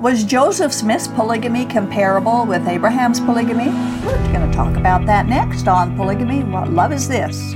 Was Joseph Smith's polygamy comparable with Abraham's polygamy? We're going to talk about that next on Polygamy What Love Is This?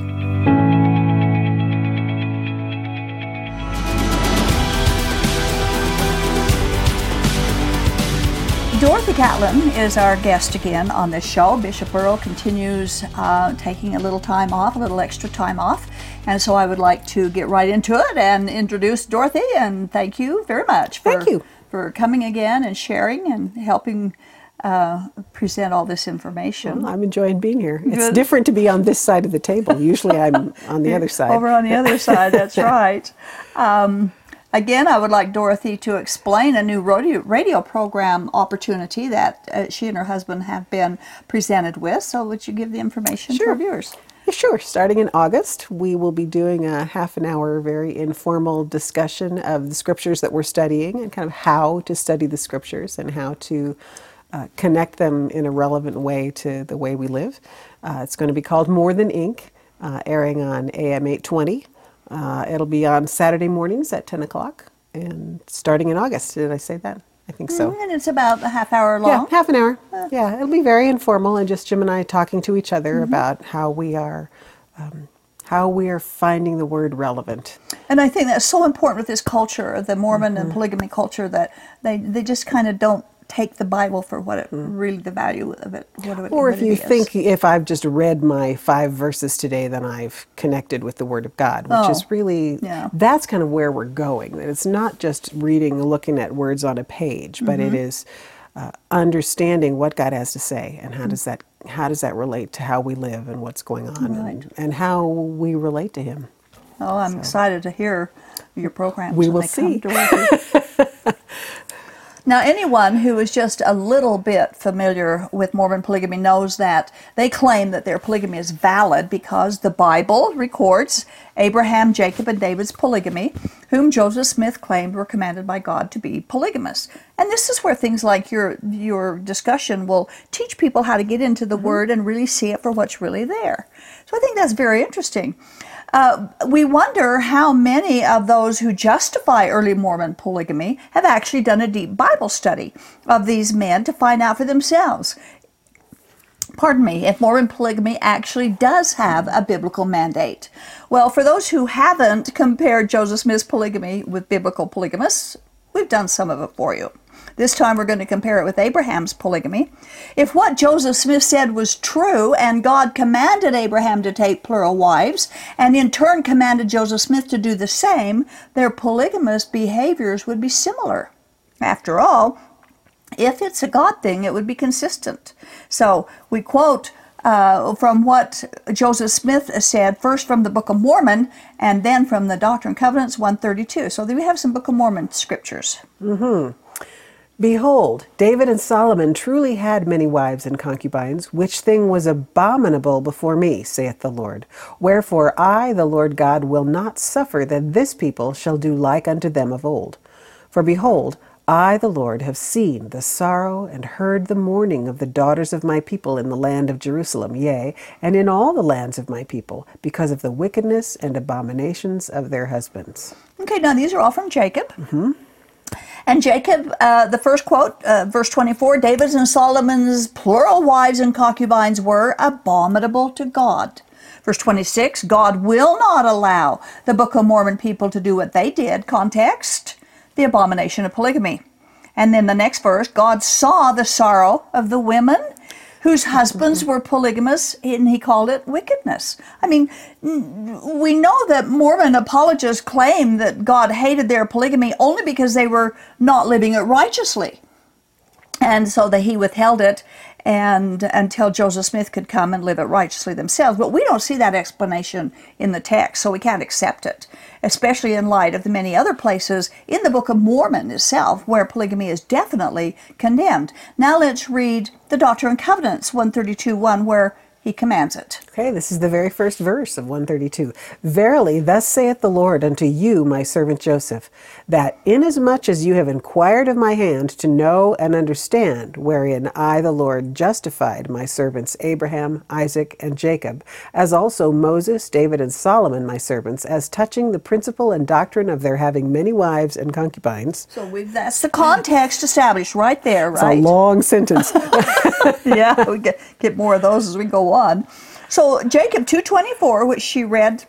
Dorothy Catlin is our guest again on this show. Bishop Earl continues uh, taking a little time off, a little extra time off. And so I would like to get right into it and introduce Dorothy. And thank you very much thank you. For coming again and sharing and helping uh, present all this information. Well, I'm enjoying being here. It's Good. different to be on this side of the table. Usually I'm on the other side. Over on the other side, that's right. Um, Again, I would like Dorothy to explain a new radio, radio program opportunity that uh, she and her husband have been presented with. So, would you give the information sure. to our viewers? Sure. Starting in August, we will be doing a half an hour, very informal discussion of the scriptures that we're studying and kind of how to study the scriptures and how to uh, connect them in a relevant way to the way we live. Uh, it's going to be called More Than Ink, uh, airing on AM 820 uh, it'll be on Saturday mornings at 10 o'clock and starting in August. Did I say that? I think so. And it's about a half hour long? Yeah, half an hour. Uh. Yeah, it'll be very informal and just Jim and I talking to each other mm-hmm. about how we are. Um, how we are finding the word relevant. And I think that's so important with this culture, the Mormon mm-hmm. and polygamy culture, that they, they just kind of don't take the Bible for what it really the value of it. What it or if you think if I've just read my five verses today, then I've connected with the Word of God, which oh, is really yeah. that's kind of where we're going. That it's not just reading, looking at words on a page, but mm-hmm. it is uh, understanding what God has to say and how mm-hmm. does that how does that relate to how we live and what's going on right. and, and how we relate to Him. Oh, I'm so. excited to hear your program. We will see. Now, anyone who is just a little bit familiar with Mormon polygamy knows that they claim that their polygamy is valid because the Bible records Abraham, Jacob, and David's polygamy, whom Joseph Smith claimed were commanded by God to be polygamous. And this is where things like your your discussion will teach people how to get into the mm-hmm. Word and really see it for what's really there. So I think that's very interesting. Uh, we wonder how many of those who justify early Mormon polygamy have actually done a deep Bible study of these men to find out for themselves. Pardon me, if Mormon polygamy actually does have a biblical mandate. Well, for those who haven't compared Joseph Smith's polygamy with biblical polygamists, we've done some of it for you. This time we're going to compare it with Abraham's polygamy. If what Joseph Smith said was true, and God commanded Abraham to take plural wives, and in turn commanded Joseph Smith to do the same, their polygamous behaviors would be similar. After all, if it's a God thing, it would be consistent. So we quote uh, from what Joseph Smith said, first from the Book of Mormon and then from the Doctrine and Covenants 132. So we have some Book of Mormon scriptures. Mm-hmm. Behold, David and Solomon truly had many wives and concubines, which thing was abominable before me, saith the Lord. Wherefore I, the Lord God, will not suffer that this people shall do like unto them of old. For behold, I, the Lord, have seen the sorrow and heard the mourning of the daughters of my people in the land of Jerusalem, yea, and in all the lands of my people, because of the wickedness and abominations of their husbands. Okay, now these are all from Jacob. Mm-hmm. And Jacob, uh, the first quote, uh, verse 24 David's and Solomon's plural wives and concubines were abominable to God. Verse 26 God will not allow the Book of Mormon people to do what they did. Context the abomination of polygamy. And then the next verse God saw the sorrow of the women whose mm-hmm. husbands were polygamous, and he called it wickedness. I mean, we know that Mormon apologists claim that God hated their polygamy only because they were not living it righteously. And so that he withheld it and until Joseph Smith could come and live it righteously themselves. But we don't see that explanation in the text, so we can't accept it, especially in light of the many other places in the Book of Mormon itself where polygamy is definitely condemned. Now let's read the Doctrine and Covenants 132 1, where he commands it. Okay, this is the very first verse of 132. Verily, thus saith the Lord unto you, my servant Joseph, that inasmuch as you have inquired of my hand to know and understand wherein I, the Lord, justified my servants Abraham, Isaac, and Jacob, as also Moses, David, and Solomon, my servants, as touching the principle and doctrine of their having many wives and concubines. So we've, that's the context established right there, right? It's a long sentence. yeah, we get, get more of those as we go on. So Jacob 2:24, which she read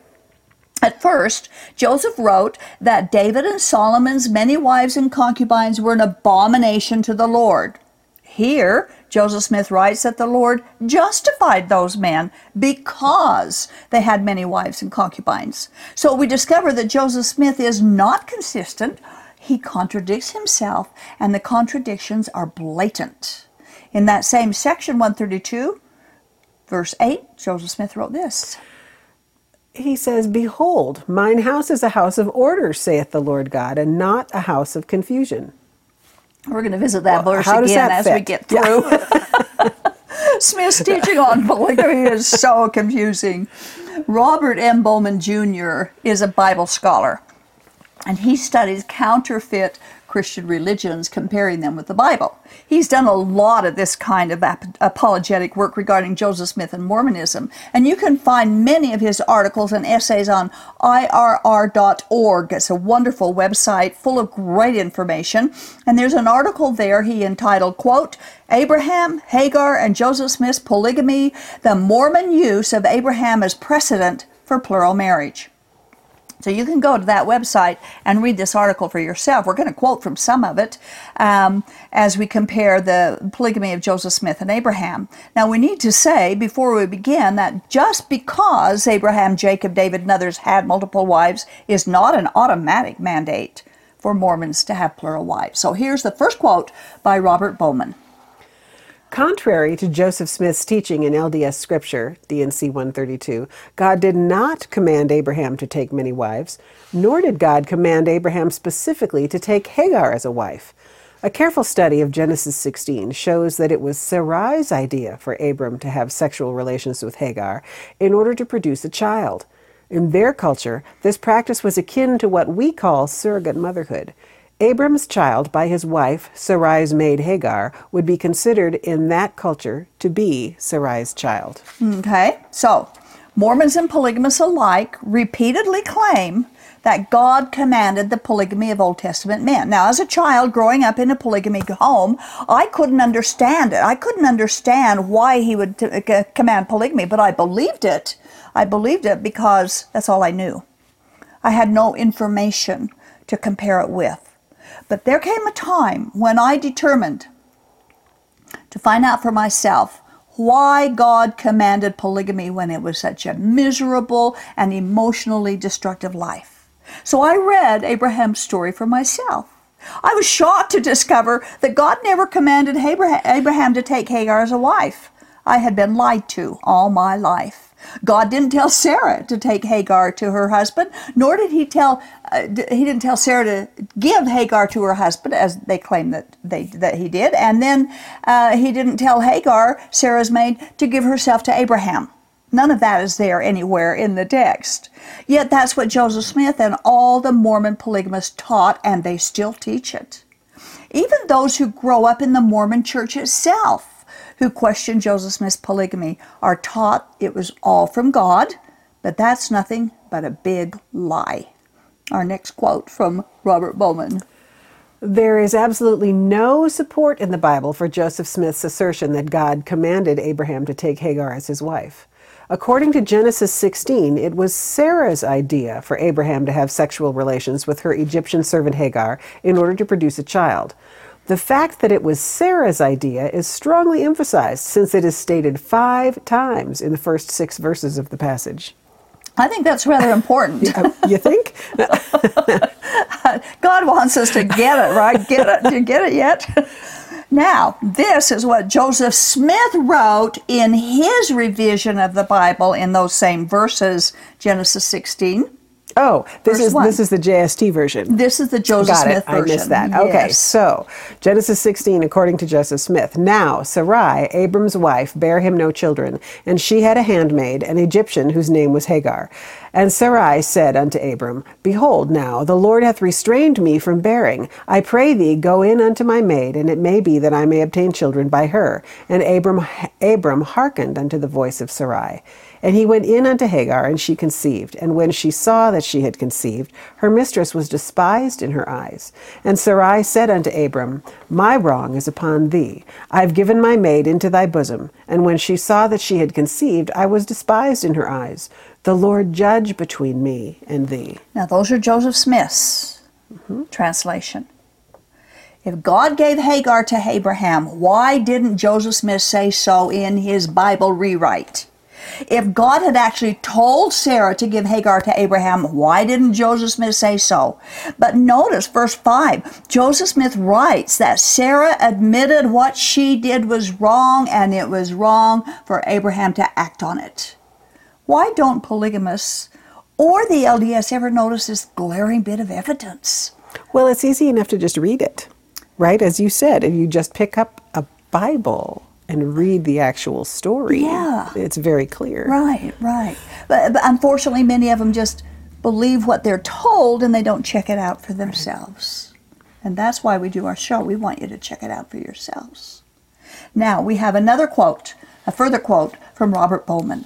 at first, Joseph wrote that David and Solomon's many wives and concubines were an abomination to the Lord. Here, Joseph Smith writes that the Lord justified those men because they had many wives and concubines. So we discover that Joseph Smith is not consistent. He contradicts himself, and the contradictions are blatant. In that same section, 132, verse 8, Joseph Smith wrote this. He says, Behold, mine house is a house of order, saith the Lord God, and not a house of confusion. We're going to visit that Well, verse again as fit? we get through. Smith's teaching on polygamy is so confusing. Robert M. Bowman Jr. is a Bible scholar, and he studies counterfeit Christian religions, comparing them with the Bible. He's done a lot of this kind of ap- apologetic work regarding Joseph Smith and Mormonism, and you can find many of his articles and essays on IRR.org. It's a wonderful website full of great information, and there's an article there he entitled, quote, Abraham, Hagar, and Joseph Smith's polygamy, the Mormon use of Abraham as precedent for plural marriage. So you can go to that website and read this article for yourself. We're going to quote from some of it um, as we compare the polygamy of Joseph Smith and Abraham. Now, we need to say before we begin that just because Abraham, Jacob, David, and others had multiple wives is not an automatic mandate for Mormons to have plural wives. So here's the first quote by Robert Bowman. Contrary to Joseph Smith's teaching in LDS Scripture, D&C 132, God did not command Abraham to take many wives, nor did God command Abraham specifically to take Hagar as a wife. A careful study of Genesis 16 shows that it was Sarai's idea for Abram to have sexual relations with Hagar in order to produce a child. In their culture, this practice was akin to what we call surrogate motherhood. Abram's child by his wife, Sarai's maid Hagar, would be considered in that culture to be Sarai's child. Okay, so Mormons and polygamists alike repeatedly claim that God commanded the polygamy of Old Testament men. Now, as a child growing up in a polygamy home, I couldn't understand it. I couldn't understand why he would t- c- command polygamy, but I believed it. I believed it because that's all I knew. I had no information to compare it with. But there came a time when I determined to find out for myself why God commanded polygamy when it was such a miserable and emotionally destructive life. So I read Abraham's story for myself. I was shocked to discover that God never commanded Abraham to take Hagar as a wife. I had been lied to all my life. God didn't tell Sarah to take Hagar to her husband, nor did he tell uh, he didn't tell Sarah to give Hagar to her husband, as they claim that they that he did. And then uh, he didn't tell Hagar, Sarah's maid, to give herself to Abraham. None of that is there anywhere in the text. Yet that's what Joseph Smith and all the Mormon polygamists taught, and they still teach it. Even those who grow up in the Mormon church itself who question Joseph Smith's polygamy are taught it was all from God, but that's nothing but a big lie. Our next quote from Robert Bowman. There is absolutely no support in the Bible for Joseph Smith's assertion that God commanded Abraham to take Hagar as his wife. According to Genesis 16, it was Sarah's idea for Abraham to have sexual relations with her Egyptian servant Hagar in order to produce a child. The fact that it was Sarah's idea is strongly emphasized since it is stated five times in the first six verses of the passage. I think that's rather important. You think? God wants us to get it, right? Get it. Do you get it yet? Now, this is what Joseph Smith wrote in his revision of the Bible in those same verses, Genesis 16. Oh, this Verse is one. this is the JST version. This is the Joseph Got Smith it. version. I missed that. Okay, Yes. so Genesis 16, according to Joseph Smith. Now Sarai, Abram's wife, bare him no children, and she had a handmaid, an Egyptian, whose name was Hagar. And Sarai said unto Abram, Behold, now the Lord hath restrained me from bearing. I pray thee, go in unto my maid, and it may be that I may obtain children by her. And Abram, Abram hearkened unto the voice of Sarai. And he went in unto Hagar, and she conceived. And when she saw that she had conceived, her mistress was despised in her eyes. And Sarai said unto Abram, My wrong is upon thee. I have given my maid into thy bosom. And when she saw that she had conceived, I was despised in her eyes. The Lord judge between me and thee. Now, those are Joseph Smith's translation. If God gave Hagar to Abraham, why didn't Joseph Smith say so in his Bible rewrite? If God had actually told Sarah to give Hagar to Abraham, why didn't Joseph Smith say so? But notice verse 5 Joseph Smith writes that Sarah admitted what she did was wrong and it was wrong for Abraham to act on it. Why don't polygamists or the LDS ever notice this glaring bit of evidence? Well, it's easy enough to just read it, right? As you said, if you just pick up a Bible and read the actual story, Yeah. it's very clear. Right, right. But, but unfortunately, many of them just believe what they're told and they don't check it out for themselves. And that's why we do our show. We want you to check it out for yourselves. Now, we have another quote, a further quote from Robert Bowman.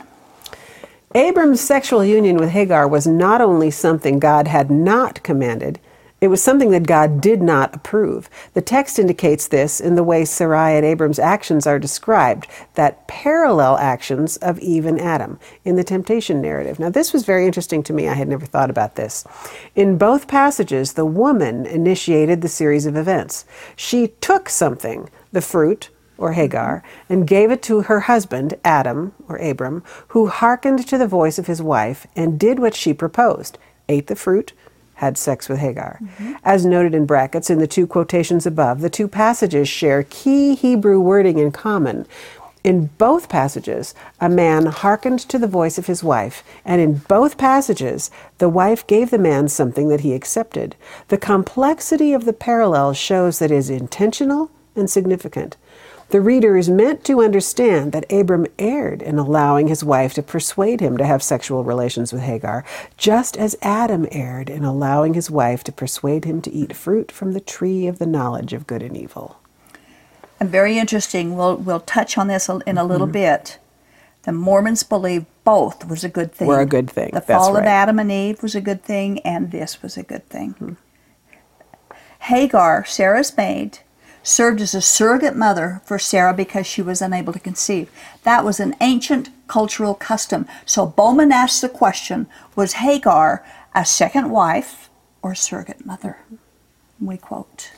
Abram's sexual union with Hagar was not only something God had not commanded, it was something that God did not approve. The text indicates this in the way Sarai and Abram's actions are described, that parallel actions of Eve and Adam in the temptation narrative. Now, this was very interesting to me. I had never thought about this. In both passages, the woman initiated the series of events. She took something, the fruit, or Hagar, and gave it to her husband, Adam, or Abram, who hearkened to the voice of his wife and did what she proposed ate the fruit, had sex with Hagar. Mm-hmm. As noted in brackets in the two quotations above, the two passages share key Hebrew wording in common. In both passages, a man hearkened to the voice of his wife, and in both passages, the wife gave the man something that he accepted. The complexity of the parallel shows that it is intentional and significant. The reader is meant to understand that Abram erred in allowing his wife to persuade him to have sexual relations with Hagar, just as Adam erred in allowing his wife to persuade him to eat fruit from the tree of the knowledge of good and evil. And very interesting, we'll, we'll touch on this in a Mm-hmm. little bit. The Mormons believe both was a good thing. Were a good thing, The that's fall of. Adam and Eve was a good thing, and this was a good thing. Mm-hmm. Hagar, Sarah's maid, served as a surrogate mother for Sarah because she was unable to conceive. That was an ancient cultural custom. So Bowman asks the question Was Hagar a second wife or surrogate mother? We quote.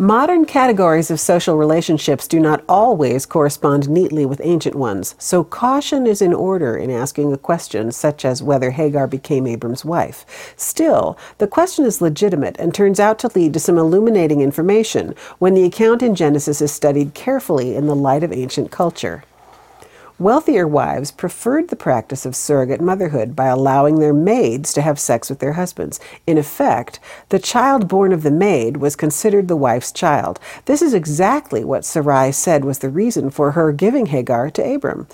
Modern categories of social relationships do not always correspond neatly with ancient ones, so caution is in order in asking a question such as whether Hagar became Abram's wife. Still, the question is legitimate and turns out to lead to some illuminating information when the account in Genesis is studied carefully in the light of ancient culture. Wealthier wives preferred the practice of surrogate motherhood by allowing their maids to have sex with their husbands. In effect, the child born of the maid was considered the wife's child. This is exactly what Sarai said was the reason for her giving Hagar to Abram.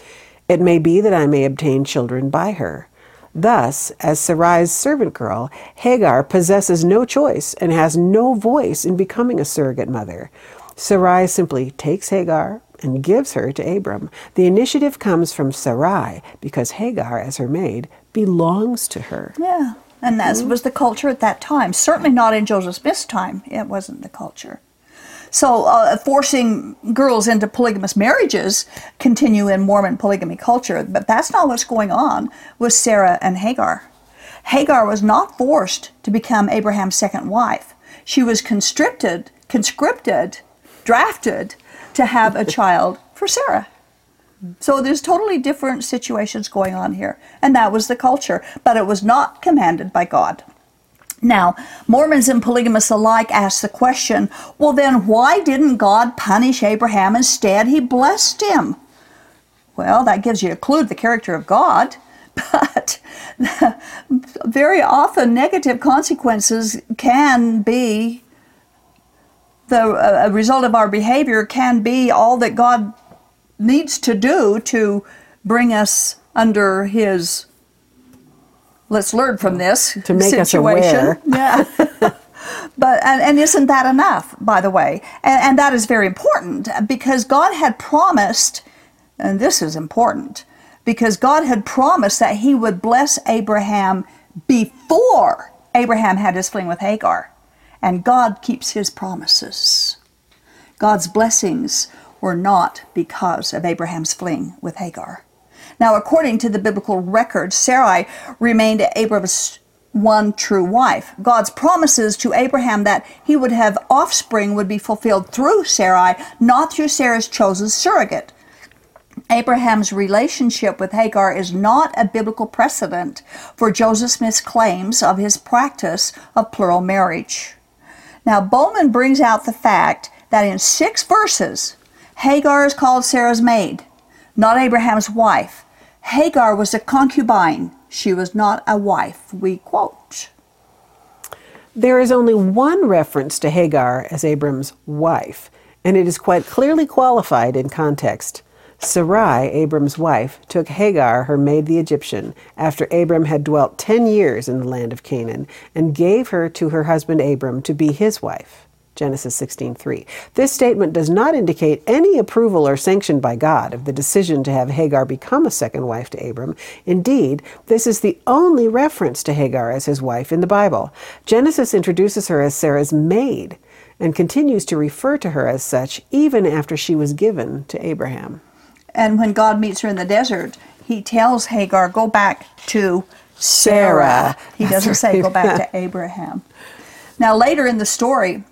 It may be that I may obtain children by her. Thus, as Sarai's servant girl, Hagar possesses no choice and has no voice in becoming a surrogate mother. Sarai simply takes Hagar and gives her to Abram. The initiative comes from Sarai because Hagar, as her maid, belongs to her. Yeah, and that was the culture at that time. Certainly not in Joseph Smith's time. It wasn't the culture. So, uh, forcing girls into polygamous marriages continue in Mormon polygamy culture, but that's not what's going on with Sarah and Hagar. Hagar was not forced to become Abraham's second wife. She was constricted, conscripted, drafted to have a child for Sarah. So there's totally different situations going on here, and that was the culture, but it was not commanded by God. Now, Mormons and polygamists alike ask the question well, then why didn't God punish Abraham? Instead, he blessed him. Well, that gives you a clue to the character of God, But very often, negative consequences can be the uh, a result of our behavior can be all that God needs to do to bring us under His. Let's learn from this to make situation. us aware. Yeah. but and, and isn't that enough? By the way, and, and that is very important because God had promised, and this is important because God had promised that He would bless Abraham before Abraham had his fling with Hagar. And God keeps his promises. God's blessings were not because of Abraham's fling with Hagar. Now, according to the biblical record, Sarai remained Abraham's one true wife. God's promises to Abraham that he would have offspring would be fulfilled through Sarai, not through Sarah's chosen surrogate. Abraham's relationship with Hagar is not a biblical precedent for Joseph Smith's claims of his practice of plural marriage. Now, Bowman brings out the fact that in six verses, Hagar is called Sarah's maid, not Abraham's wife. Hagar was a concubine. She was not a wife, we quote. There is only one reference to Hagar as Abram's wife, and it is quite clearly qualified in context. Sarai, Abram's wife, took Hagar, her maid the Egyptian, after Abram had dwelt ten years in the land of Canaan, and gave her to her husband Abram to be his wife. Genesis 16:3. This statement does not indicate any approval or sanction by God of the decision to have Hagar become a second wife to Abram. Indeed, this is the only reference to Hagar as his wife in the Bible. Genesis introduces her as Sarah's maid and continues to refer to her as such even after she was given to Abraham. And when God meets her in the desert, he tells Hagar, go back to Sarah. He doesn't say go back to Abraham. Now, later in the story,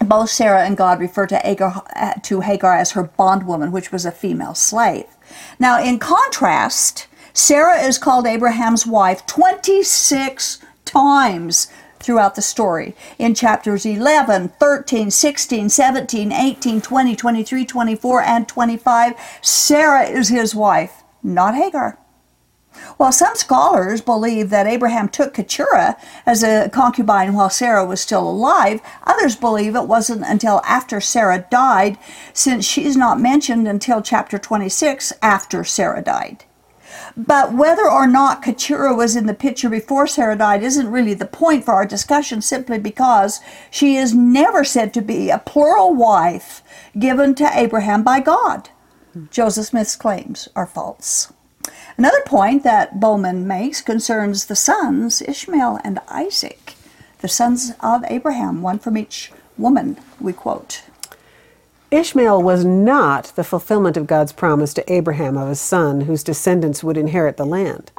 both Sarah and God refer to Hagar, to Hagar as her bondwoman, which was a female slave. Now, in contrast, Sarah is called Abraham's wife 26 times throughout the story in chapters 11, 13, 16, 17, 18, 20, 23, 24, and 25. Sarah is his wife, not Hagar. While some scholars believe that Abraham took Keturah as a concubine while Sarah was still alive, others believe it wasn't until after Sarah died, since she's not mentioned until chapter 26 after Sarah died. But whether or not Keturah was in the picture before Sarah died isn't really the point for our discussion, simply because she is never said to be a plural wife given to Abraham by God. Joseph Smith's claims are false. Another point that Bowman makes concerns the sons, Ishmael and Isaac, the sons of Abraham, one from each woman, we quote. Ishmael was not the fulfillment of God's promise to Abraham of a son whose descendants would inherit the land.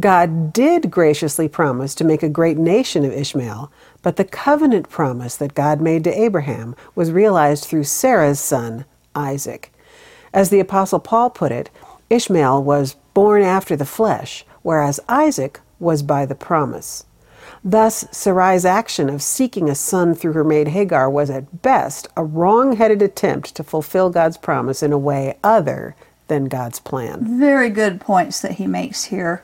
God did graciously promise to make a great nation of Ishmael, but the covenant promise that God made to Abraham was realized through Sarah's son, Isaac. As the Apostle Paul put it, Ishmael was born after the flesh, whereas Isaac was by the promise. Thus, Sarai's action of seeking a son through her maid Hagar was at best a wrong headed attempt to fulfill God's promise in a way other than God's plan. Very good points that he makes here.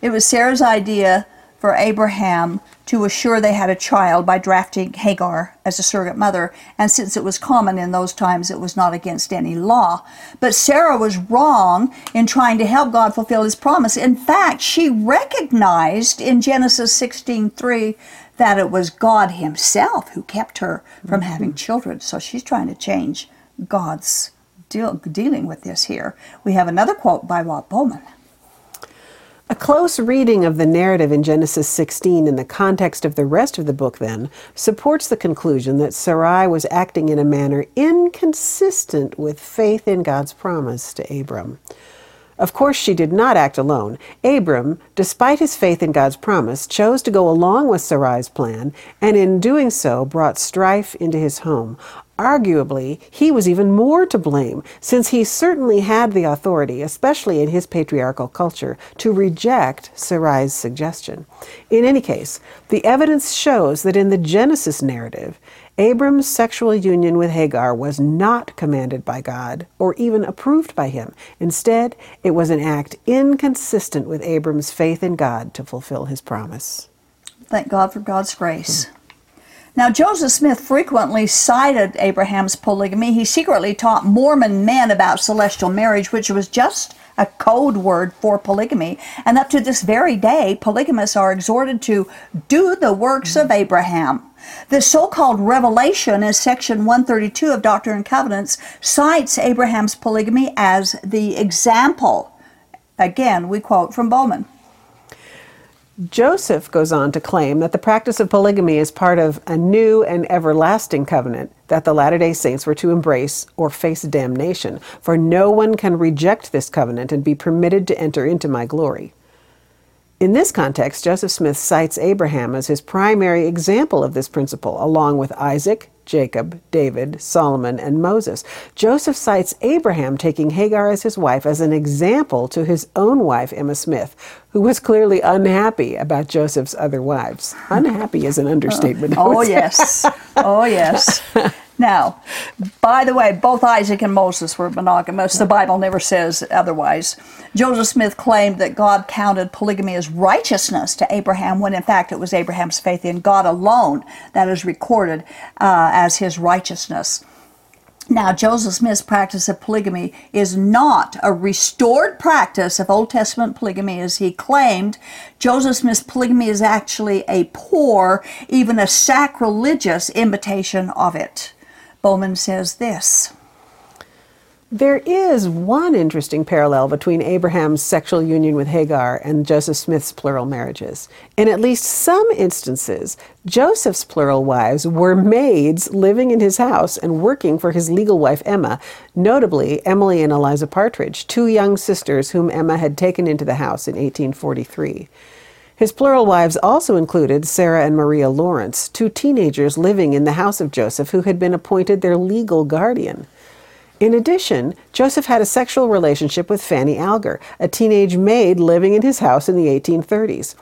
It was Sarah's idea for Abraham to assure they had a child by drafting Hagar as a surrogate mother, and since it was common in those times, it was not against any law. But Sarah was wrong in trying to help God fulfill his promise. In fact, she recognized in Genesis 16:3 that it was God himself who kept her from mm-hmm. having children. So she's trying to change God's deal, dealing with this here. We have another quote by Rob Bowman. A close reading of the narrative in Genesis 16 in the context of the rest of the book, then, supports the conclusion that Sarai was acting in a manner inconsistent with faith in God's promise to Abram. Of course, she did not act alone. Abram, despite his faith in God's promise, chose to go along with Sarai's plan, and in doing so brought strife into his home, Arguably, he was even more to blame, since he certainly had the authority, especially in his patriarchal culture, to reject Sarai's suggestion. In any case, the evidence shows that in the Genesis narrative, Abram's sexual union with Hagar was not commanded by God or even approved by him. Instead, it was an act inconsistent with Abram's faith in God to fulfill his promise. Thank God for God's grace. Now, Joseph Smith frequently cited Abraham's polygamy. He secretly taught Mormon men about celestial marriage, which was just a code word for polygamy. And up to this very day, polygamists are exhorted to do the works of Abraham. The so called revelation in section 132 of Doctrine and Covenants cites Abraham's polygamy as the example. Again, we quote from Bowman. Joseph goes on to claim that the practice of polygamy is part of a new and everlasting covenant that the Latter day Saints were to embrace or face damnation, for no one can reject this covenant and be permitted to enter into my glory. In this context, Joseph Smith cites Abraham as his primary example of this principle, along with Isaac, Jacob, David, Solomon, and Moses. Joseph cites Abraham taking Hagar as his wife as an example to his own wife, Emma Smith, who was clearly unhappy about Joseph's other wives. Unhappy is an uh, understatement. oh, yes. Oh, yes. Now, by the way, both Isaac and Moses were monogamous. The Bible never says otherwise. Joseph Smith claimed that God counted polygamy as righteousness to Abraham when in fact it was Abraham's faith in God alone that is recorded uh, as his righteousness. Now, Joseph Smith's practice of polygamy is not a restored practice of Old Testament polygamy as he claimed. Joseph Smith's polygamy is actually a poor, even a sacrilegious imitation of it. Bowman says this. There is one interesting parallel between Abraham's sexual union with Hagar and Joseph Smith's plural marriages. In at least some instances, Joseph's plural wives were maids living in his house and working for his legal wife Emma, notably Emily and Eliza Partridge, two young sisters whom Emma had taken into the house in 1843. His plural wives also included Sarah and Maria Lawrence, two teenagers living in the house of Joseph who had been appointed their legal guardian. In addition, Joseph had a sexual relationship with Fanny Alger, a teenage maid living in his house in the 1830s.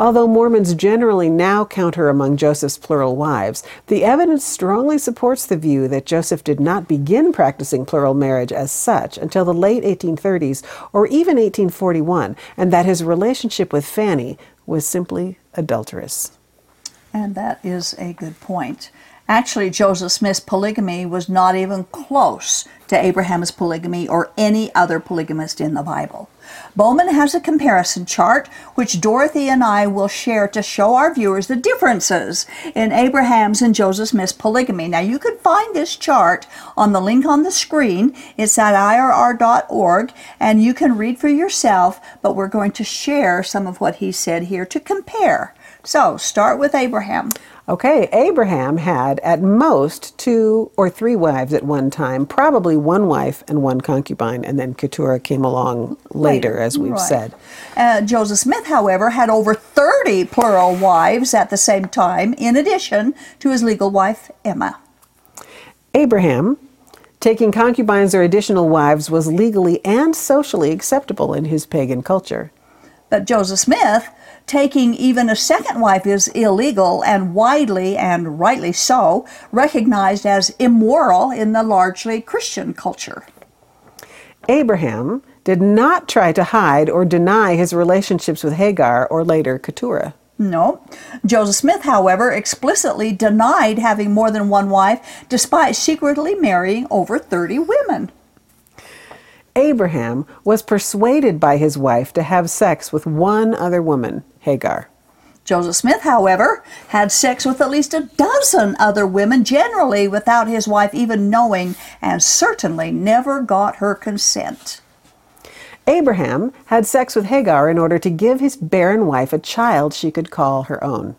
Although Mormons generally now count her among Joseph's plural wives, the evidence strongly supports the view that Joseph did not begin practicing plural marriage as such until the late 1830s or even 1841, and that his relationship with Fanny was simply adulterous. And that is a good point. Actually, Joseph Smith's polygamy was not even close to Abraham's polygamy or any other polygamist in the Bible. Bowman has a comparison chart, which Dorothy and I will share to show our viewers the differences in Abraham's and Joseph Smith's polygamy. Now, you can find this chart on the link on the screen. It's at irr.org, and you can read for yourself, but we're going to share some of what he said here to compare. So, start with Abraham. Okay, Abraham had at most two or three wives at one time, probably one wife and one concubine, and then Keturah came along later, as we've right. said. Uh, Joseph Smith, however, had over 30 plural wives at the same time, in addition to his legal wife, Emma. Abraham, taking concubines or additional wives, was legally and socially acceptable in his pagan culture. But Joseph Smith taking even a second wife is illegal and widely and rightly so recognized as immoral in the largely Christian culture. Abraham did not try to hide or deny his relationships with Hagar or later Keturah. No. Joseph Smith, however, explicitly denied having more than one wife despite secretly marrying over 30 women. Abraham was persuaded by his wife to have sex with one other woman, Hagar. Joseph Smith, however, had sex with at least a dozen other women, generally without his wife even knowing, and certainly never got her consent. Abraham had sex with Hagar in order to give his barren wife a child she could call her own.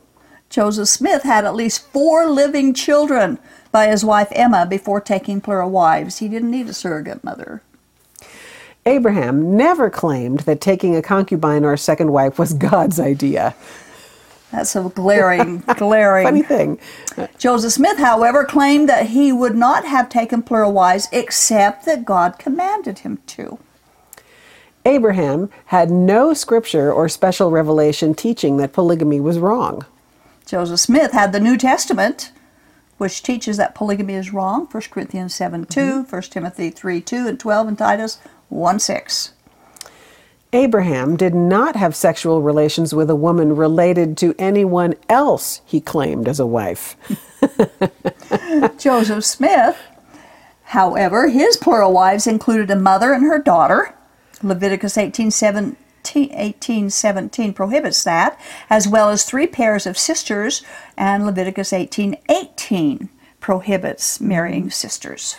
Joseph Smith had at least four living children by his wife Emma before taking plural wives. He didn't need a surrogate mother. Abraham never claimed that taking a concubine or a second wife was God's idea. That's a glaring, glaring funny thing. Joseph Smith, however, claimed that he would not have taken plural wives except that God commanded him to. Abraham had no scripture or special revelation teaching that polygamy was wrong. Joseph Smith had the New Testament, which teaches that polygamy is wrong. 1 Corinthians 7 2, mm-hmm. 1 Timothy 3 2 and 12, and Titus 1 6. Abraham did not have sexual relations with a woman related to anyone else he claimed as a wife. Joseph Smith, however, his plural wives included a mother and her daughter. Leviticus 18 17, 1817 prohibits that, as well as three pairs of sisters, and Leviticus 1818 prohibits marrying sisters.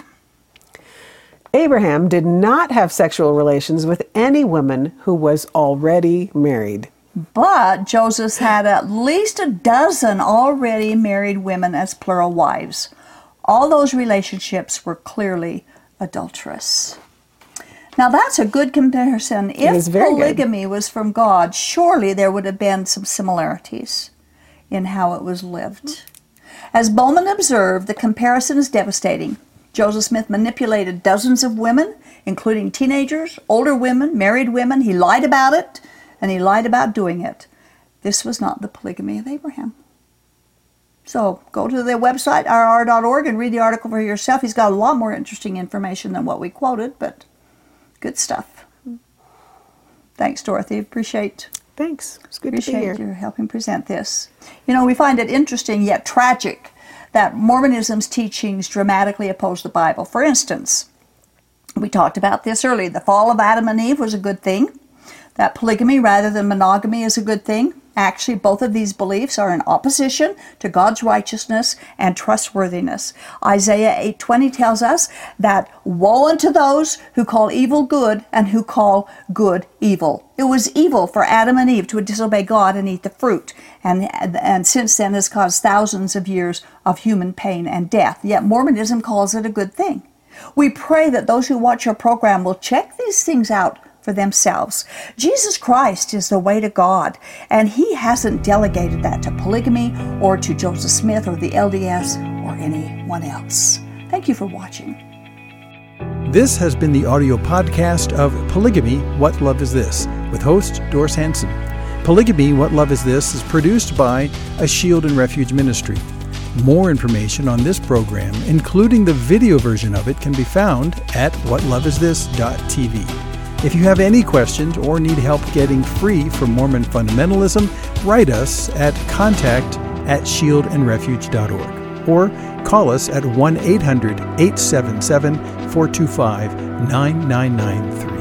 Abraham did not have sexual relations with any woman who was already married. But Joseph had at least a dozen already married women as plural wives. All those relationships were clearly adulterous. Now that's a good comparison. If polygamy good. was from God, surely there would have been some similarities in how it was lived. As Bowman observed, the comparison is devastating. Joseph Smith manipulated dozens of women, including teenagers, older women, married women. He lied about it, and he lied about doing it. This was not the polygamy of Abraham. So go to their website, rr.org, and read the article for yourself. He's got a lot more interesting information than what we quoted, but good stuff. Thanks, Dorothy. Appreciate. Thanks. It's good appreciate to be here. your helping present this. You know, we find it interesting yet tragic that Mormonism's teachings dramatically oppose the Bible. For instance, we talked about this earlier. The fall of Adam and Eve was a good thing. That polygamy rather than monogamy is a good thing. Actually, both of these beliefs are in opposition to God's righteousness and trustworthiness. Isaiah 8:20 tells us that woe unto those who call evil good and who call good evil. It was evil for Adam and Eve to disobey God and eat the fruit, and, and since then has caused thousands of years of human pain and death. Yet Mormonism calls it a good thing. We pray that those who watch our program will check these things out for themselves. Jesus Christ is the way to God, and He hasn't delegated that to polygamy or to Joseph Smith or the LDS or anyone else. Thank you for watching. This has been the audio podcast of Polygamy What Love Is This with host Doris Hanson. Polygamy What Love Is This is produced by a Shield and Refuge ministry. More information on this program, including the video version of it, can be found at whatloveisthis.tv. If you have any questions or need help getting free from Mormon fundamentalism, write us at contact at shieldandrefuge.org or call us at 1 800 877 425 9993.